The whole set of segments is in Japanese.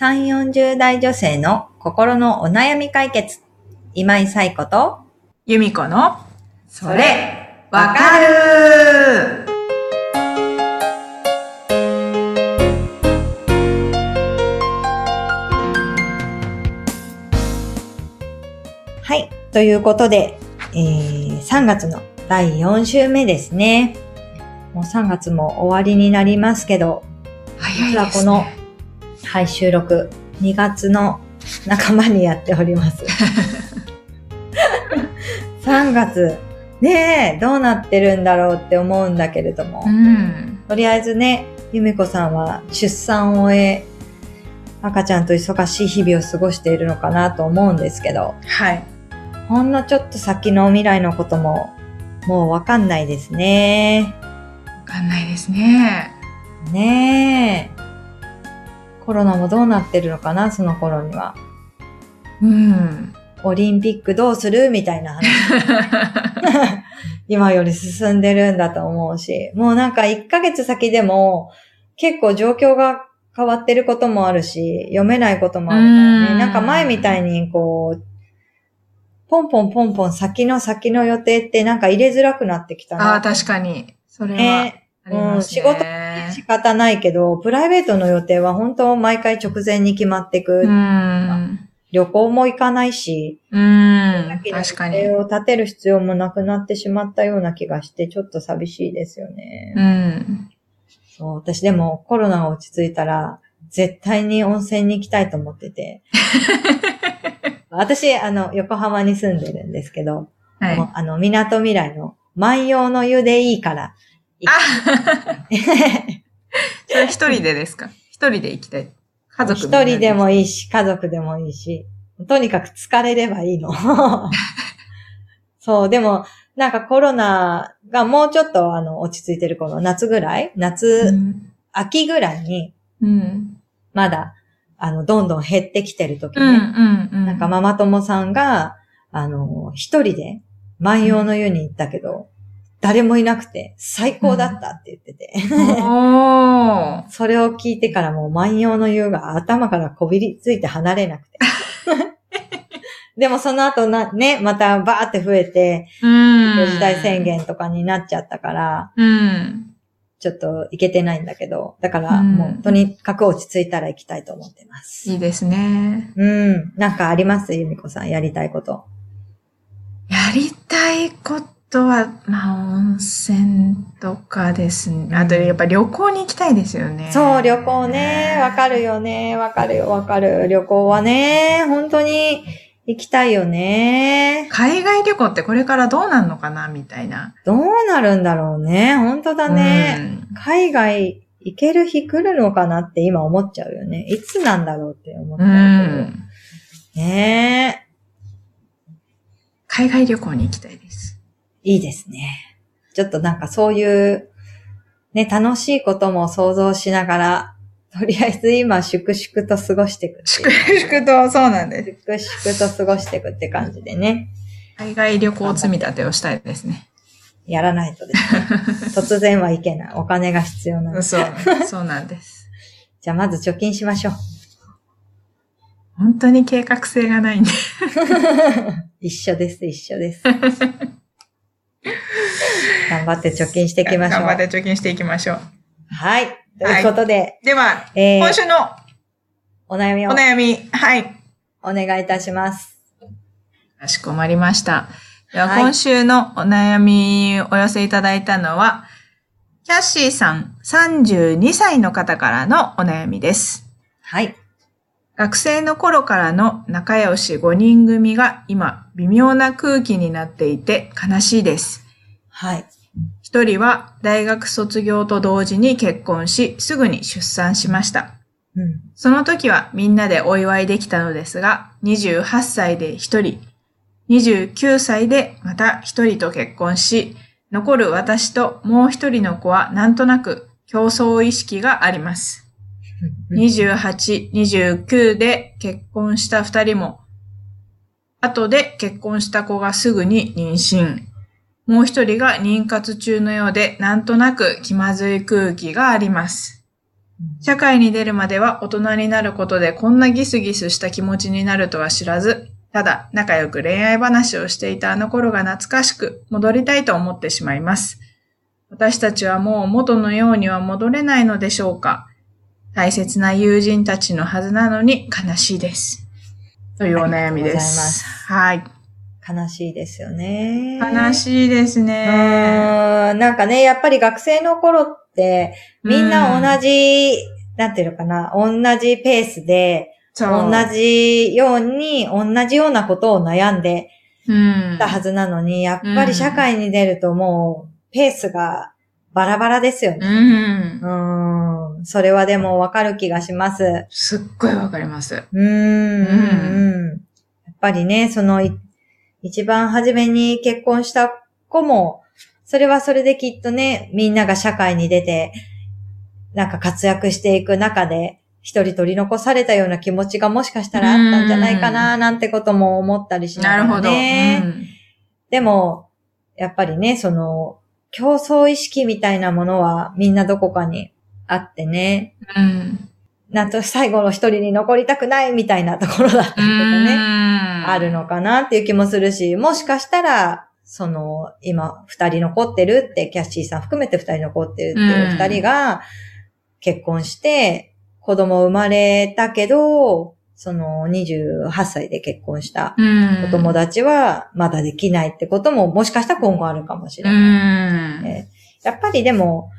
3、40代女性の心のお悩み解決。今井彩子と、由美子の、それ、わかるはい。ということで、えー、3月の第4週目ですね。もう3月も終わりになりますけど、早いですね。、はい、収録、2月の仲間にやっております。3月、ねえ、どうなってるんだろうって思うんだけれども、うん。とりあえずね、ゆめこさんは出産を終え、赤ちゃんと忙しい日々を過ごしているのかなと思うんですけど、はい。ほんのちょっと先の未来のことも、もうわかんないですね。わかんないですね。ねえ。コロナもどうなってるのかな、その頃には。うん。オリンピックどうする？みたいな話。今より進んでるんだと思うし、もうなんか1ヶ月先でも結構状況が変わってることもあるし、読めないこともあるからね。うんなんか前みたいにこう、ポンポンポンポン先の先の予定ってなんか入れづらくなってきたな。ああ、確かに。それはねありますね。うん仕仕方ないけど、プライベートの予定は本当毎回直前に決まっていく。うん。旅行も行かないし、うん。確かに。予定を立てる必要もなくなってしまったような気がして、ちょっと寂しいですよね。うん。そう、私でもコロナが落ち着いたら、絶対に温泉に行きたいと思ってて。私、あの、横浜に住んでるんですけど、はい。あの、港未来の万葉の湯でいいから。一人でですか？一人で行きたい。家族一人でもいい。し、家族でもいいし、とにかく疲れればいいの。そう、でも、なんかコロナがもうちょっとあの落ち着いてる頃、夏ぐらい？夏、うん。秋ぐらいに、うん。まだ、あの、どんどん減ってきてる時うん。ね、うん。うん。なんかママ友さんが、あの、一人で万葉の湯に行ったけど、誰もいなくて最高だったって言ってて。おー。それを聞いてからもう万葉の湯が頭からこびりついて離れなくて。でもその後な、ね、またバーって増えて、うん。時代宣。言とかになっちゃったから、うん。ちょっと行けてないんだけど、だからうんもうとにかく落ち着いたら行きたいと思ってます。いいですね。うん。なんかあります？ゆみこさん、やりたいこと。やりたいことは、まあ、温泉とかですね。あと、やっぱ旅行に行きたいですよね。そう、旅行ね。わかるよね。わかるよ、わかる。旅行はね、本当に行きたいよね。海外旅行ってこれからどうなんのかなみたいな。どうなるんだろうね。本当だね。海外行ける日来るのかなって今思っちゃうよね。いつなんだろうって思っちうん。うゃうけど。ん。ね海外旅行に行きたいです。いいですね。ちょっとなんかそういう、ね、楽しいことも想像しながら、とりあえず今、粛々と過ごしていく粛。々と、そうなんです。粛々と過ごしていくって感じでね。海外旅行積み立てをしたいですね。やらないとですね。突然はいけない。お金が必要なんです。そう、そうなんです。じゃあまず貯金しましょう。本当に計画性がないんで。一緒です、一緒です。頑張って貯金していきましょう。頑張って貯金していきましょう。はい。ということで、では、えー今週のお悩みをお悩み、はい。お願いいたします。かしこまりました。では、はい今週のお悩みお寄せいただいたのは、キャッシーさん32歳の方からのお悩みです。はい。学生の頃からの仲良し5人組が今微妙な空気になっていて悲しいです。はい。一人は大学卒業と同時に結婚し、すぐに出産しました。うん。その時はみんなでお祝いできたのですが、28歳で一人、29歳でまた一人と結婚し、残る私ともう一人の子はなんとなく競争意識があります。28、29で結婚した二人も、後で結婚した子がすぐに妊娠。もう一人が妊活中のようで、なんとなく気まずい空気があります。社会に出るまでは大人になることでこんなギスギスした気持ちになるとは知らず、ただ仲良く恋愛話をしていたあの頃が懐かしく戻りたいと思ってしまいます。私たちはもう元のようには戻れないのでしょうか大切な友人たちのはずなのに悲しいです。というお悩みです。はい。悲しいですよね。悲しいですうね。なんかね、やっぱり学生の頃って、みんな同じ、なんていうのかな、同じペースで、同じように、同じようなことを悩んでうんたはずなのに、やっぱり社会に出るともう、ペースがバラバラですようね。ん。うーん。それはでもわかる気がします。すっごいわかります。うーん。うん。やっぱりね、その、い一番初めに結婚した子も、それはそれできっとね、みんなが社会に出て、なんか活躍していく中で、一人取り残されたような気持ちがもしかしたらあったんじゃないかな、なんてことも思ったりしながらなるほど。ね。うんでも、やっぱりね、その、競争意識みたいなものはみんなどこかにあってね、うん。なんと最後の一人に残りたくないみたいなところだったりとかね。ああるのかなっていう気もするし、もしかしたら、その、今、二人残ってるって、キャッシーさん含めて二人残ってるっていう二人が、結婚して、子供生まれたけど、その28歳で結婚したうん。お友達はまだできないってことももしかしたら今後あるかもしれうない。ん。えやっぱりでも、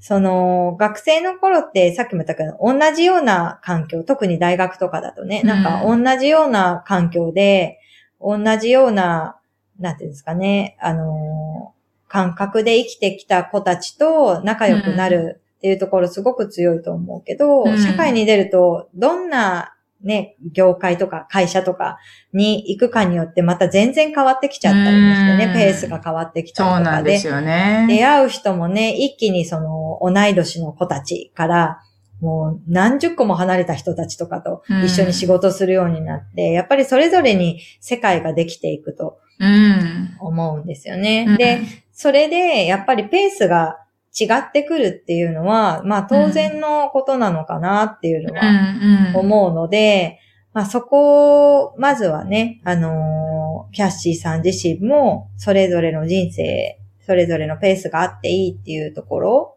その、学生の頃ってさっきも言ったけど、同じような環境、特に大学とかだとね、うん。なんか同じような環境で、同じような、なんていうんですかね、あのー感覚で生きてきた子たちと仲良くなるっていうところすごく強いと思うけど、うん。社会に出ると、どんなね、業界とか会社とかに行くかによってまた全然変わってきちゃったりもしてね、うんペースが変わってきたりとかで。そうなんですよね。出会う人もね、一気にその同い年の子たちから、もう何十個も離れた人たちとかと一緒に仕事するようになって、やっぱりそれぞれに世界ができていくとうん。思うんですよね。うんで、それでやっぱりペースが違ってくるっていうのは、まあ当然のことなのかなっていうのうはん。思うので、まあそこを、まずはね、あのーキャッシーさん自身も、それぞれの人生、それぞれのペースがあっていいっていうところ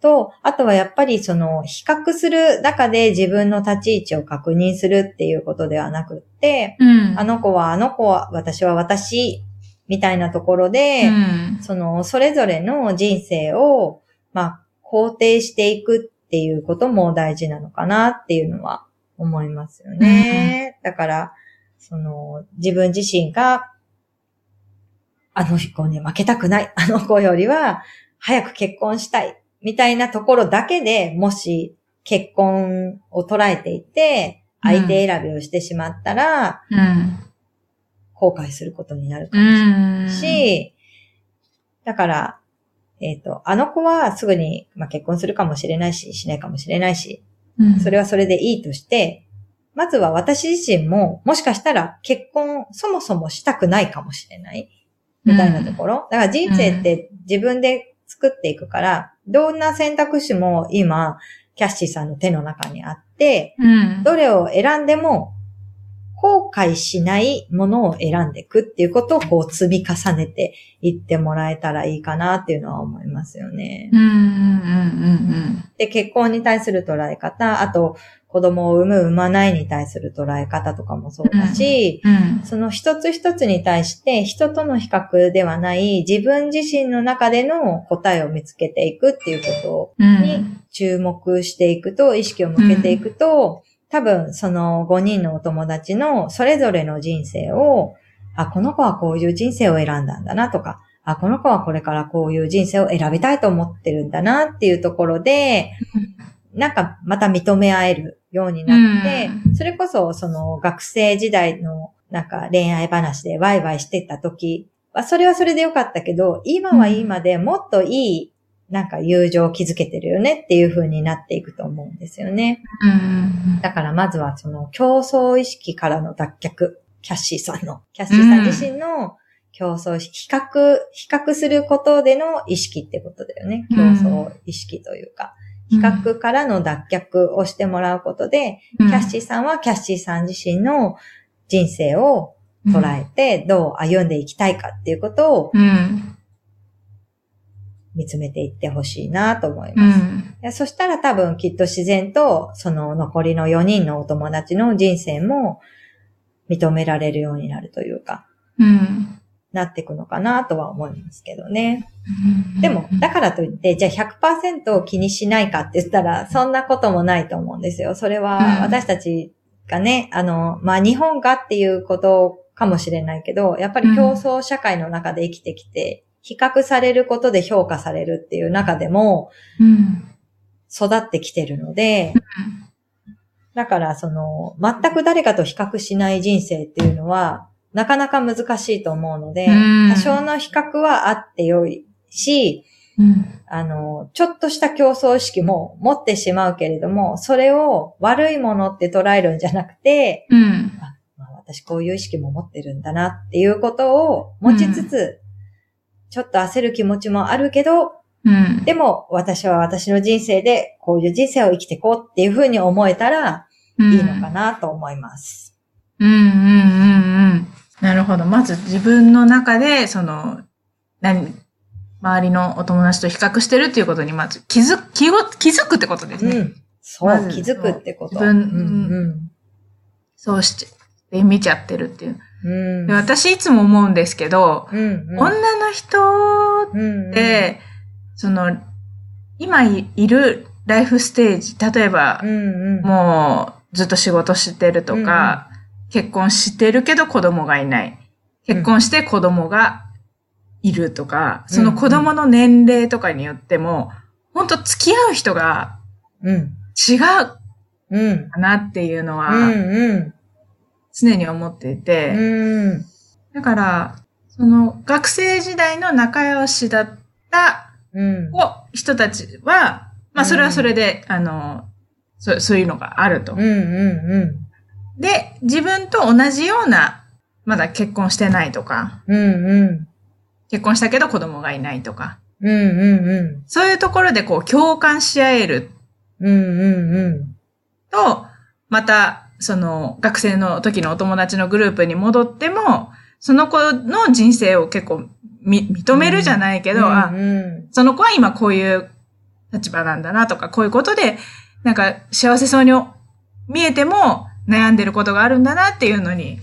と、あとはやっぱりその、比較する中で自分の立ち位置を確認するっていうことではなくって、うん。あの子はあの子は、私は私、みたいなところで、うんその、それぞれの人生を、まあ、肯定していくっていうことも大事なのかなっていうのは思いますよね。だから、その、自分自身が、あの子に負けたくない、あの子よりは、早く結婚したい、みたいなところだけでもし、結婚を捉えていて、相手選びをしてしまったら、うん。後悔することになるかうもしれない。ん。し、だから、えっ、と、あの子はすぐに、まあ、結婚するかもしれないし、しないかもしれないし、うん、それはそれでいいとして、まずは私自身も、もしかしたら結婚そもそもしたくないかもしれない、みたいなところ。だから人生って自分で作っていくから、どんな選択肢も今、キャッシーさんの手の中にあって、うん。どれを選んでも、後悔しないものを選んでいくっていうことをこう積み重ねていってもらえたらいいかなっていうのは思いますよね。うん。うん。うん。で、結婚に対する捉え方、あと子供を産む、産まないに対する捉え方とかもそうだし、うん。その一つ一つに対して人との比較ではない自分自身の中での答えを見つけていくっていうことうん。に注目していくと、意識を向けていくと、多分その5人のお友達のそれぞれの人生を、あ、この子はこういう人生を選んだんだなとか、あ、この子はこれからこういう人生を選びたいと思ってるんだなっていうところで、なんかまた認め合えるようになって、うそれこそその学生時代のなんか恋愛話でワイワイしてた時は、それはそれでよかったけど、今は今でもっといいなんか友情を築けてるよねっていう風になっていくと思うんですよね。うん。だからまずはその競争意識からの脱却。キャッシーさんの、キャッシーさん自身の競争意識、比較、比較することでの意識ってことだよね。競うん争意識というか、比較からの脱却をしてもらうことで、うんキャッシーさんはキャッシーさん自身の人生を捉えて、どう歩んでいきたいかっていうことをうん。見つめていってほしいなと思いうます。いん。やそしたら多分きっと自然と、その残りの4人のお友達の人生も認められるようになるというか、うん。なっていくのかなとは思いますけどね。でも、だからといって、じゃあ100%を気にしないかって言ったら、そんなこともないと思うんですよ。それうんは私たちがね、あの、まあ、日本がっていうことかもしれないけど、やっぱり競争社会の中で生きてきて、比較されることで評価されるっていう中でもうん。育ってきてるので、だからその、全く誰かと比較しない人生っていうのは、なかなか難しいと思うので、うん多少の比較はあってよいし、うん。あの、ちょっとした競争意識も持ってしまうけれども、それを悪いものって捉えるんじゃなくて、うん。まあ、私こういう意識も持ってるんだなっていうことを持ちつつ、ちょっと焦る気持ちもあるけど、うん。でも私は私の人生でこういう人生を生きていこうっていうふうに思えたらうんいいのかなと思います。うんうんうんうん。なるほど。まず自分の中で、その、何、周りのお友達と比較してるっていうことにまず気づ、気を、気づくってことですね。うん。そう、まず気づくってこと。自分うんそうして、見ちゃってるっていう。うん。私いつも思うんですけど、うんうん、女の人うんうんって、その、今いいるライフステージ、例えばう、んうん、もうずっと仕事してるとか、結婚してるけど子供がいない。結婚して子供がいるとか、その子供の年齢とかによっても、本当付き合う人がうん。違うかうん。なっていうのうはんうん。常に思っていて、うん。だから、その学生時代の仲良しだったうん。お人たちは、まあそれはそれで、あの、そそういうのがあるとうん。うん。うん。で、自分と同じような、まだ結婚してないとか、うん。うん。結婚したけど子供がいないとか、うん。うん。そういうところでこう共感し合えるうん。うん。うん。と、また、その学生の時のお友達のグループに戻っても、その子の人生を結構み認めるじゃないけど、あう、ん。その子は今こういう立場なんだなとか、こういうことで、なんか幸せそうに見えても悩んでることがあるんだなっていうのに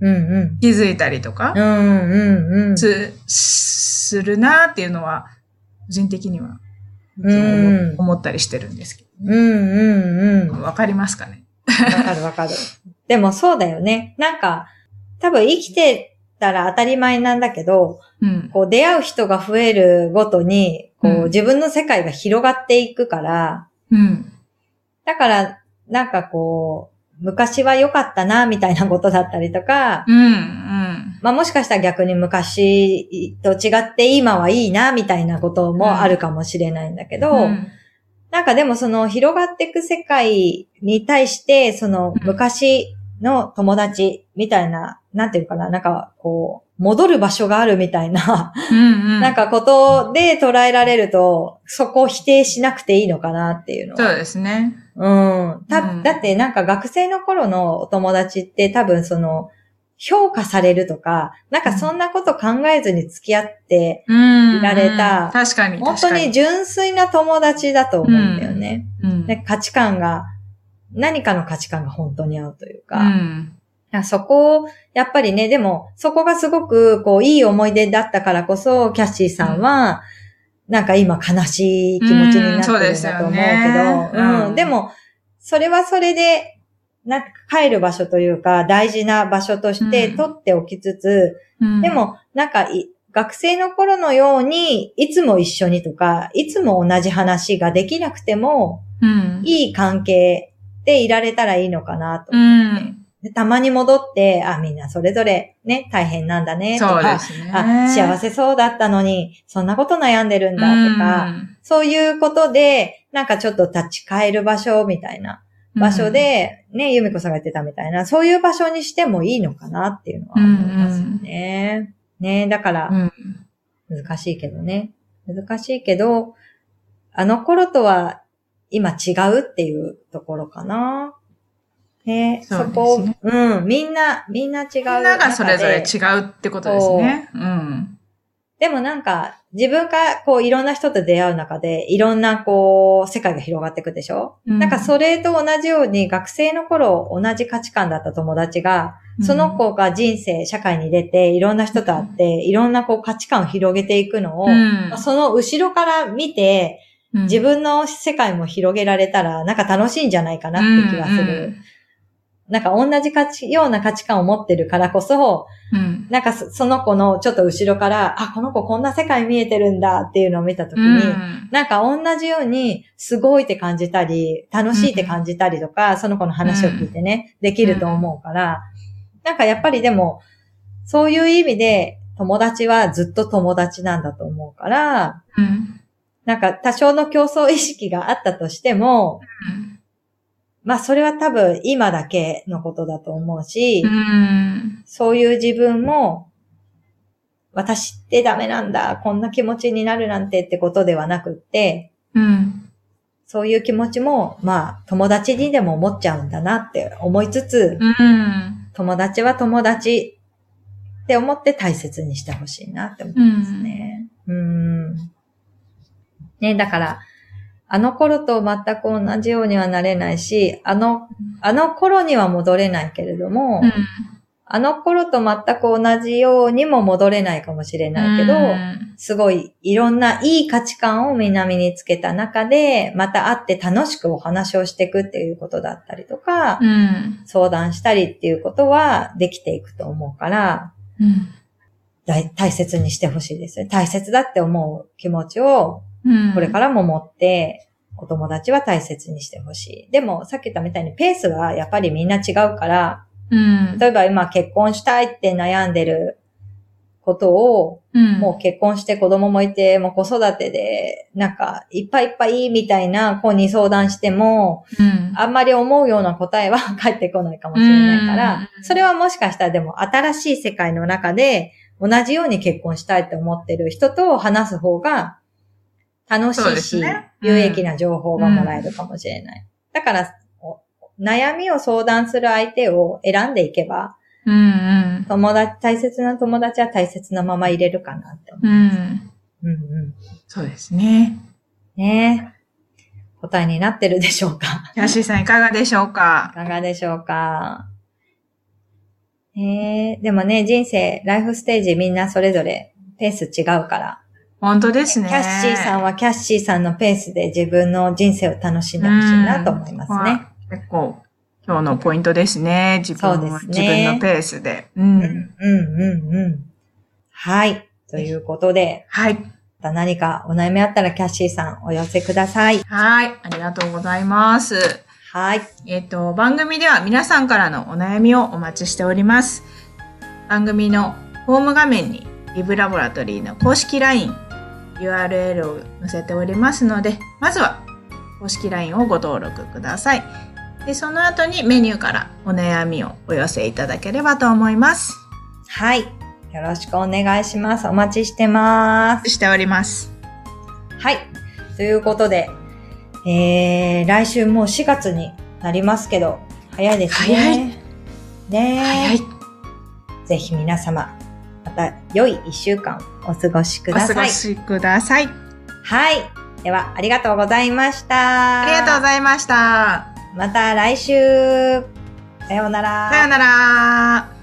うん。うん。気づいたりとか、うん。うん。うん。す、するなっていうのは、個人的には、思思ったりしてるんですけうん。うん。ど。わかりますかね？わかるわかる。でもそうだよね。なんか、多分生きてたら当たり前なんだけど、うん。こう出会う人が増えるごとに、こううん自分の世界が広がっていくから、うん。だから、なんかこう、昔は良かったな、みたいなことだったりとか、うん。うん。まあもしかしたら逆に昔と違って今はいいな、みたいなこともあるかもしれないんだけど、うんなんかでもその広がっていく世界に対して、そのうん昔の友達みたいな、なんていうかな、なんかこう、戻る場所があるみたいな、うん。なんかことで捉えられると、そこを否定しなくていいのかなっていうのは。そうですね。うん。た、うんだってなんか学生の頃のお友達って多分その、評価されるとか、なんかそんなこと考えずに付き合って、うん。いられた確かに。本当に純粋な友達だと思うんだよね。うん。で価値観が、何かの価値観が本当に合うというか、うん。そこを、やっぱりね、でも、そこがすごく、こう、いい思い出だったからこそ、キャッシーさんは、なんか今悲しい気持ちになってるんだと思うけど、うんでも、それはそれで、なんか帰る場所というか、大事な場所としてうん取っておきつつ、うんで、も、なんかい、学生の頃のように、いつも一緒にとか、いつも同じ話ができなくても、うん。いい関係でいられたらいいのかなとう。ん。でたまに戻って、あ、みんなそれぞれね、大変なんだね、とか、ね。あ、幸せそうだったのに、そんなこと悩んでるんだ、とか、うんそういうことで、なんかちょっと立ち返る場所みたいな場所、で、ね、ゆみこさんが言ってたみたいな、そういう場所にしてもいいのかなっていうのは思いますよね。ね、だからう、ん。難しいけどね。難しいけど、あの頃とは今違うっていうところかな。ねそですそうこね、うん、みんな、みんな違うみんながそれぞれ違うってことですね。うん。でもなんか、自分がこういろんな人と出会う中で、いろんなこう、世界が広がっていくでしょ、うん。なんかそれと同じように学生の頃同じ価値観だった友達が、その子が人生、社会に出て、いろんな人と会って、いろんなこう価値観を広げていくのを、うん。その後ろから見て、うん。自分の世界も広げられたら、なんか楽しいんじゃないかなって気がする。なんか同じ価値、ような価値観を持ってるからこそ、うん。うん。なんかそその子のちょっと後ろから、あ、この子こんな世界見えてるんだっていうのを見たときに、うんなんか同じようにすごいって感じたり、楽しいって感じたりとか、その子の話を聞いてね、できると思うから、なんかやっぱりでも、そういう意味で友達はずっと友達なんだと思うから、うん。なんか多少の競争意識があったとしても、まあそれは多分今だけのことだと思うし、うん。そういう自分も、私ってダメなんだ、こんな気持ちになるなんてってことではなくって、うん。そういう気持ちも、まあ、友達にでも思っちゃうんだなって思いつつ、うん。友達は友達って思って大切にしてほしいなって思いますね。うん。ね、だから、あの頃と全く同じようにはなれないし、あの、あの頃には戻れないけれども、うんあの頃と全く同じようにも戻れないかもしれないけど、うんすごいいろんないい価値観をみんな身につけた中で、また会って楽しくお話をしていくっていうことだったりとか、うん。相談したりっていうことはできていくと思うから、大切にしてほしいですね。大切だって思う気持ちをうん。これからも持って、お友達は大切にしてほしい。でも、さっき言ったみたいにペースはやっぱりみんな違うから、うん。例えば今結婚したいって悩んでることを、うん、もう結婚して子供もいて、もう子育てで、なんか、いっぱいいっぱいみたいな子に相談しても、うん、あんまり思うような答えは 返ってこないかもしれないからう、んそれはもしかしたらでも新しい世界の中で、同じように結婚したいって思ってる人と話す方が楽しいし、すねうん有益な情報がもらえるかもしれない。だから、お悩みを相談する相手を選んでいけば、うん、うん。友達、大切な友達は大切なまま入れるかなって思う。うん。うんうん。そうですね。ねえ。答えになってるでしょうか？ヤッシーさんいかがでしょういかかがでしょうか？ねえ、でもね、人生、ライフステージみんなそれぞれペース違うから。本当ですね。キャッシーさんはキャッシーさんのペースで自分の人生を楽しんでほしいなと思いますね。うん。結構、今日のポイントですね。自分ね自分のペースで。う。うんん、うん、うん、うん。はい。ということで、はい。また何かお悩みあったらキャッシーさんお寄せください。はい。ありがとうございます。はい。えっ、と、番組では皆さんからのお悩みをお待ちしております。番組のホーム画面にリブラボラトリーの公式 LINE、URL を載せておりますので、まずは公式 LINE をご登録ください。で、その後にメニューからお悩みをお寄せいただければと思います。はい。よろしくお願いします。お待ちしてます。しております。はい。ということで、えー、来週もう4月になりますけど、早いですね。早いねえ早い。ぜひ皆様、また良い1週間お過ごしくおださい。過ごしください。はい。では、ありがとうございました。ありがとうございました。また来週。さようなら。さようなら。